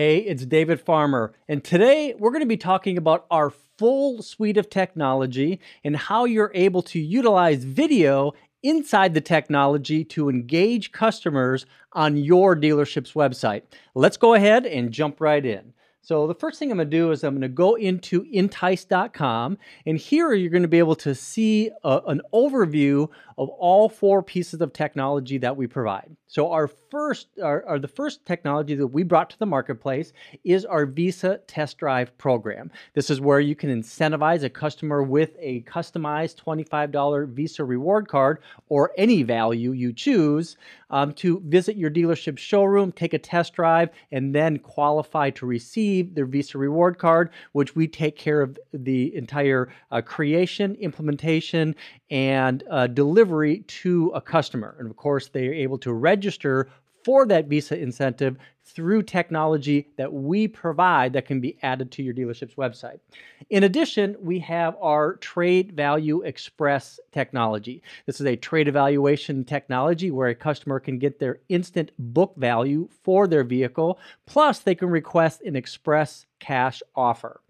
Hey, it's David Farmer, and today we're going to be talking about our full suite of technology and how you're able to utilize video inside the technology to engage customers on your dealership's website. Let's go ahead and jump right in. So the first thing I'm going to do is I'm going to go into entice.com and here you're going to be able to see a, an overview of all four pieces of technology that we provide. So our first, our, our, the first technology that we brought to the marketplace is our Visa Test Drive program. This is where you can incentivize a customer with a customized $25 Visa reward card or any value you choose um, to visit your dealership showroom, take a test drive, and then qualify to receive their Visa reward card, which we take care of the entire uh, creation, implementation, and uh, delivery to a customer. And of course, they are able to register for that Visa incentive through technology that we provide that can be added to your dealership's website. In addition, we have our Trade Value Express technology. This is a trade evaluation technology where a customer can get their instant book value for their vehicle, plus, they can request an express cash offer.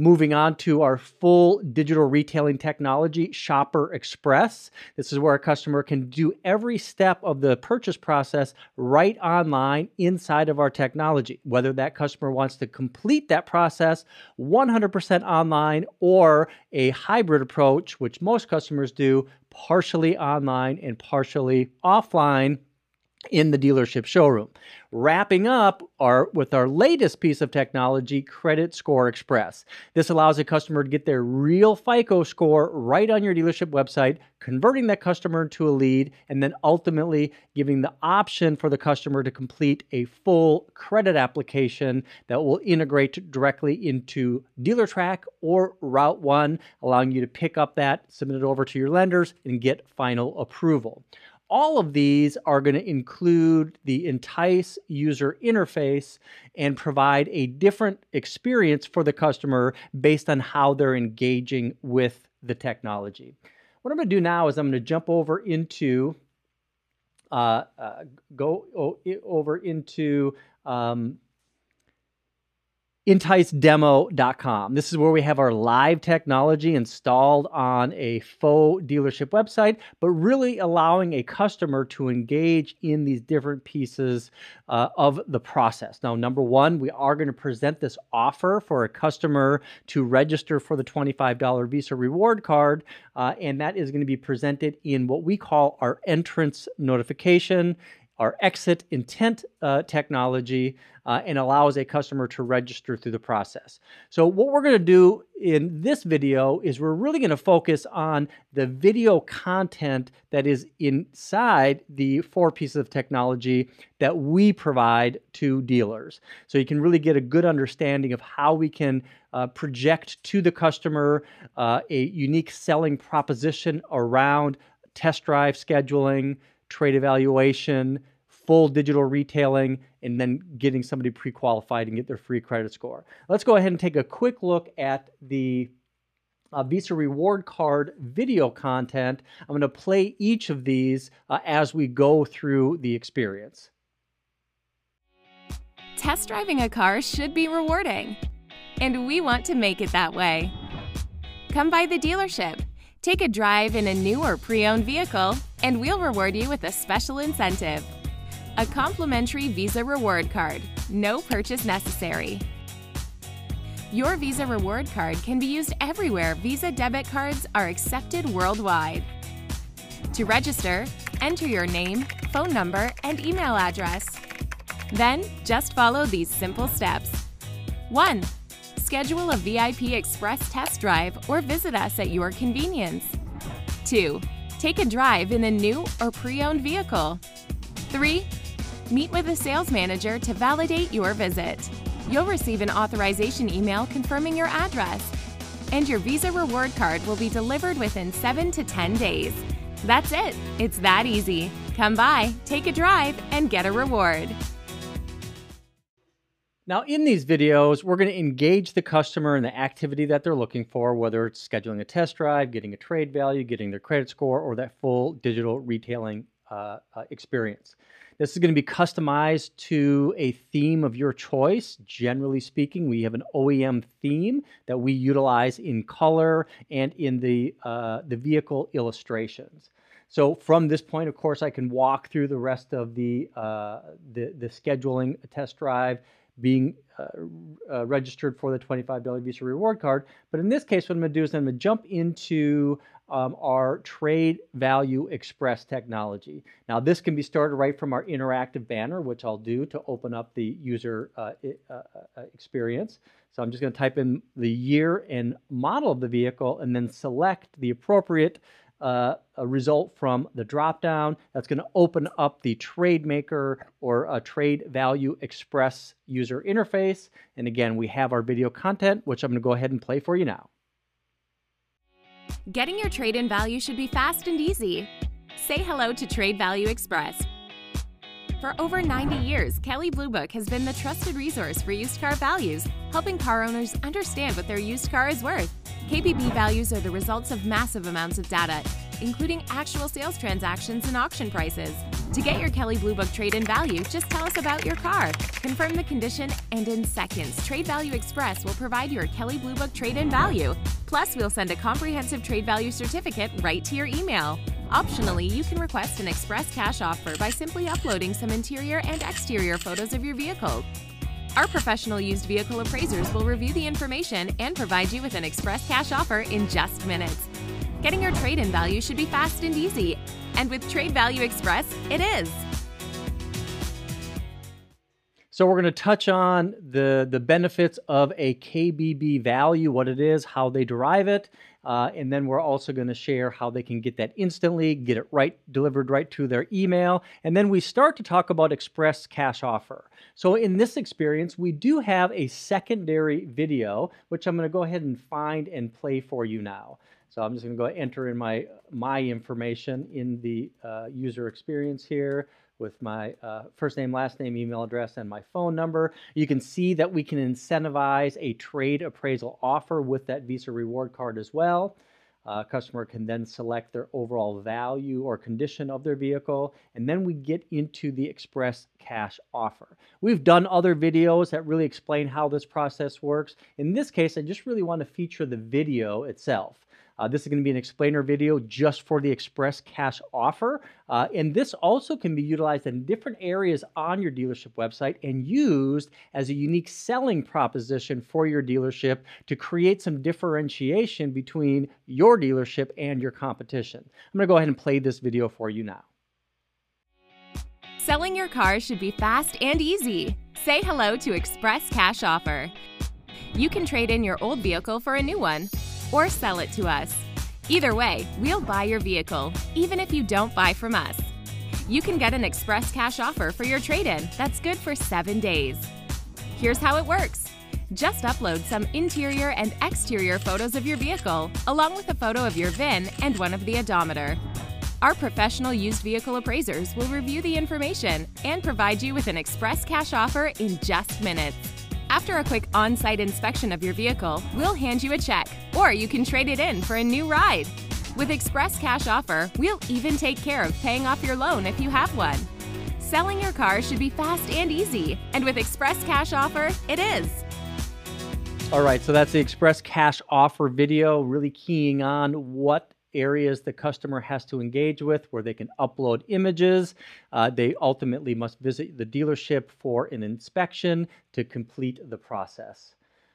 Moving on to our full digital retailing technology, Shopper Express. This is where a customer can do every step of the purchase process right online inside of our technology, whether that customer wants to complete that process 100% online or a hybrid approach, which most customers do partially online and partially offline in the dealership showroom. Wrapping up our with our latest piece of technology, Credit Score Express. This allows a customer to get their real FICO score right on your dealership website, converting that customer into a lead, and then ultimately giving the option for the customer to complete a full credit application that will integrate directly into DealerTrack or Route One, allowing you to pick up that, submit it over to your lenders, and get final approval all of these are going to include the Entice user interface and provide a different experience for the customer based on how they're engaging with the technology. What I'm going to do now is I'm going to jump over into uh, uh, go over into um, enticedemo.com. This is where we have our live technology installed on a faux dealership website, but really allowing a customer to engage in these different pieces uh, of the process. Now, number one, we are going to present this offer for a customer to register for the $25 Visa reward card, uh, and that is going to be presented in what we call our entrance notification our exit intent uh, technology uh, and allows a customer to register through the process. So what we're going to do in this video is we're really going to focus on the video content that is inside the four pieces of technology that we provide to dealers. So you can really get a good understanding of how we can uh, project to the customer uh, a unique selling proposition around test drive scheduling, trade evaluation, full digital retailing, and then getting somebody pre-qualified and get their free credit score. Let's go ahead and take a quick look at the uh, Visa Reward Card video content. I'm going to play each of these uh, as we go through the experience. Test driving a car should be rewarding, and we want to make it that way. Come by the dealership, take a drive in a new or pre owned vehicle, and we'll reward you with a special incentive a complimentary Visa reward card, no purchase necessary. Your Visa reward card can be used everywhere Visa debit cards are accepted worldwide. To register, enter your name, phone number, and email address. Then, just follow these simple steps. 1. Schedule a VIP Express test drive or visit us at your convenience. 2. Take a drive in a new or pre owned vehicle. 3 meet with a sales manager to validate your visit. You'll receive an authorization email confirming your address, and your Visa reward card will be delivered within 7 to 10 days. That's it. It's that easy. Come by, take a drive, and get a reward. Now, in these videos, we're going to engage the customer in the activity that they're looking for, whether it's scheduling a test drive, getting a trade value, getting their credit score, or that full digital retailing uh, uh, experience. This is going to be customized to a theme of your choice. Generally speaking, we have an OEM theme that we utilize in color and in the, uh, the vehicle illustrations. So from this point, of course, I can walk through the rest of the, uh, the, the scheduling test drive, being uh, uh, registered for the $25 Visa reward card. But in this case, what I'm going to do is I'm going to jump into um, our Trade Value Express technology. Now, this can be started right from our interactive banner, which I'll do to open up the user uh, uh, uh, experience. So I'm just going to type in the year and model of the vehicle and then select the appropriate uh, a result from the dropdown. That's going to open up the Trade Maker or a Trade Value Express user interface. And again, we have our video content, which I'm going to go ahead and play for you now. Getting your trade in value should be fast and easy. Say hello to Trade Value Express. For over 90 years, Kelley Blue Book has been the trusted resource for used car values, helping car owners understand what their used car is worth. KBB values are the results of massive amounts of data, including actual sales transactions and auction prices. To get your Kelley Blue Book trade in value, just tell us about your car, confirm the condition, and in seconds, Trade Value Express will provide your Kelley Blue Book trade in value. Plus, we'll send a comprehensive trade value certificate right to your email. Optionally, you can request an express cash offer by simply uploading some interior and exterior photos of your vehicle. Our professional used vehicle appraisers will review the information and provide you with an express cash offer in just minutes. Getting your trade in value should be fast and easy, and with Trade Value Express, it is. So we're going to touch on the, the benefits of a KBB value, what it is, how they derive it, uh, and then we're also going to share how they can get that instantly, get it right delivered right to their email, and then we start to talk about Express Cash Offer. So in this experience, we do have a secondary video, which I'm going to go ahead and find and play for you now. So I'm just going to go enter in my, my information in the uh, user experience here with my uh, first name, last name, email address, and my phone number. You can see that we can incentivize a trade appraisal offer with that Visa reward card as well. Uh, customer can then select their overall value or condition of their vehicle, and then we get into the express cash offer. We've done other videos that really explain how this process works. In this case, I just really want to feature the video itself. Uh, this is going to be an explainer video just for the Express Cash offer. Uh, and this also can be utilized in different areas on your dealership website and used as a unique selling proposition for your dealership to create some differentiation between your dealership and your competition. I'm going to go ahead and play this video for you now. Selling your car should be fast and easy. Say hello to Express Cash Offer. You can trade in your old vehicle for a new one or sell it to us. Either way, we'll buy your vehicle, even if you don't buy from us. You can get an express cash offer for your trade in that's good for seven days. Here's how it works just upload some interior and exterior photos of your vehicle, along with a photo of your VIN and one of the odometer. Our professional used vehicle appraisers will review the information and provide you with an express cash offer in just minutes. After a quick on site inspection of your vehicle, we'll hand you a check, or you can trade it in for a new ride. With Express Cash Offer, we'll even take care of paying off your loan if you have one. Selling your car should be fast and easy, and with Express Cash Offer, it is. All right, so that's the Express Cash Offer video, really keying on what areas the customer has to engage with where they can upload images. Uh, they ultimately must visit the dealership for an inspection to complete the process.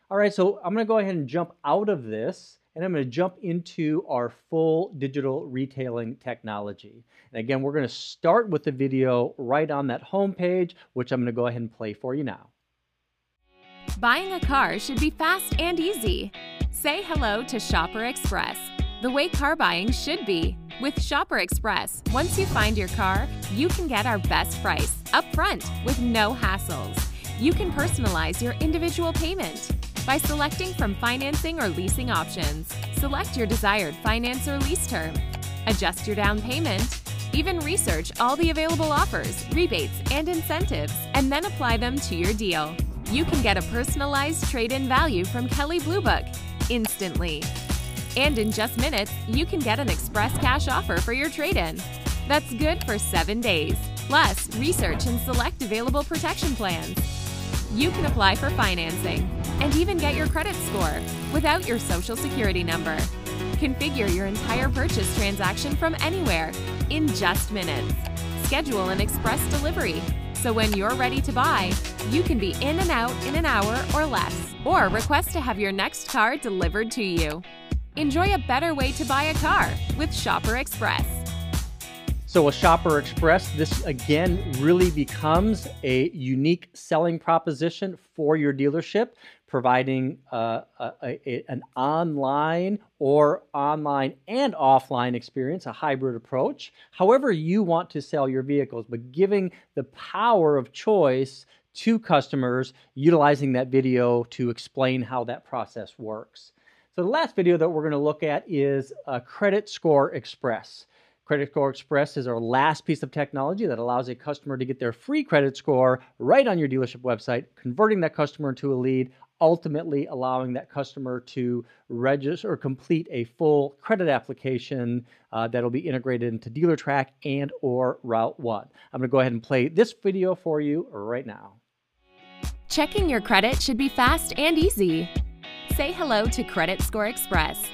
All right, so I'm going to go ahead and jump out of this and I'm going to jump into our full digital retailing technology. And again, we're going to start with the video right on that home page, which I'm going to go ahead and play for you now. Buying a car should be fast and easy. Say hello to Shopper Express the way car buying should be. With Shopper Express, once you find your car, you can get our best price up front with no hassles. You can personalize your individual payment by selecting from financing or leasing options. Select your desired finance or lease term. Adjust your down payment. Even research all the available offers, rebates, and incentives, and then apply them to your deal. You can get a personalized trade in value from Kelley Blue Book instantly. And in just minutes, you can get an express cash offer for your trade in. That's good for seven days. Plus, research and select available protection plans. You can apply for financing and even get your credit score without your social security number. Configure your entire purchase transaction from anywhere in just minutes. Schedule an express delivery so when you're ready to buy, you can be in and out in an hour or less, or request to have your next car delivered to you. Enjoy a better way to buy a car with Shopper Express. So, with Shopper Express, this again really becomes a unique selling proposition for your dealership, providing uh, a, a, an online or online and offline experience, a hybrid approach, however you want to sell your vehicles, but giving the power of choice to customers utilizing that video to explain how that process works. So, the last video that we're going to look at is uh, Credit Score Express. Credit Score Express is our last piece of technology that allows a customer to get their free credit score right on your dealership website, converting that customer into a lead, ultimately allowing that customer to register or complete a full credit application uh, that'll be integrated into dealertrack and or route one. I'm going to go ahead and play this video for you right now. Checking your credit should be fast and easy say hello to credit score express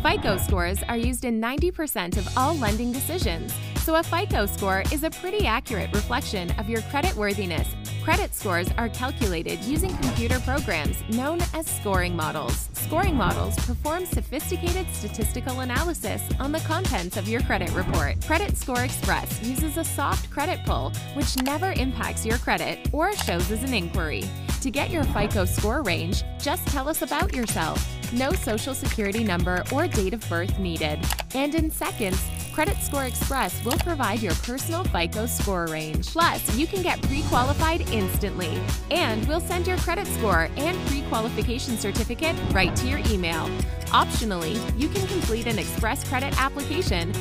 FICO scores are used in 90% of all lending decisions, so a FICO score is a pretty accurate reflection of your credit worthiness. Credit scores are calculated using computer programs known as scoring models. Scoring models perform sophisticated statistical analysis on the contents of your credit report. Credit Score Express uses a soft credit pull, which never impacts your credit or shows as an inquiry. To get your FICO score range, just tell us about yourself. No social security number or date of birth needed. And in seconds, Credit Score Express will provide your personal FICO score range. Plus, you can get pre qualified instantly. And we'll send your credit score and pre qualification certificate right to your email. Optionally, you can complete an Express Credit application.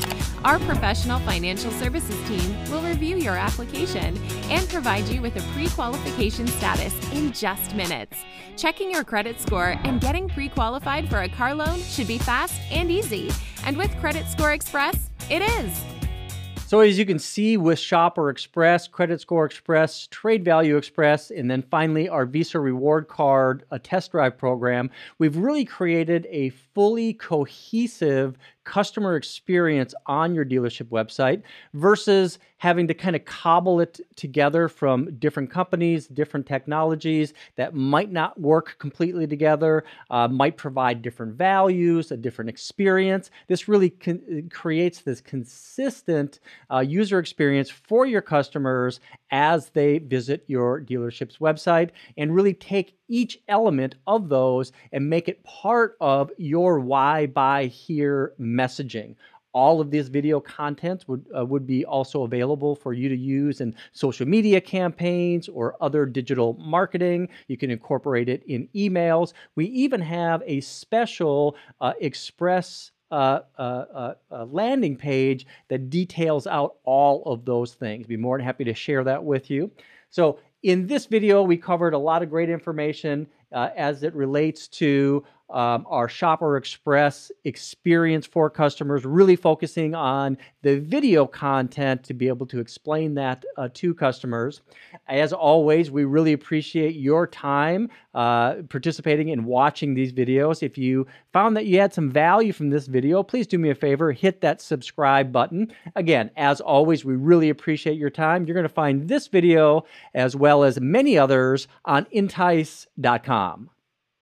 Our professional financial services team will review your application and provide you with a pre qualification status in just minutes. Checking your credit score and getting pre qualified for a car loan should be fast and easy. And with Credit Score Express, it is. So, as you can see with Shopper Express, Credit Score Express, Trade Value Express, and then finally our Visa Reward Card, a test drive program, we've really created a fully cohesive customer experience on your dealership website versus having to kind of cobble it together from different companies, different technologies that might not work completely together, uh, might provide different values, a different experience. This really con- creates this consistent uh, user experience for your customers as they visit your dealership's website and really take each element of those and make it part of your why buy here messaging all of this video content would uh, would be also available for you to use in social media campaigns or other digital marketing. You can incorporate it in emails. We even have a special uh, Express uh, landing page that details out all of those things. Be more than happy to share that with you. So in this video, we covered a lot of great information uh, as it relates to um, our Shopper Express experience for customers, really focusing on the video content to be able to explain that uh, to customers. As always, we really appreciate your time uh, participating and watching these videos. If you found that you had some value from this video, please do me a favor, hit that subscribe button. Again, as always, we really appreciate your time. You're going to find this video as well as many others on entice.com.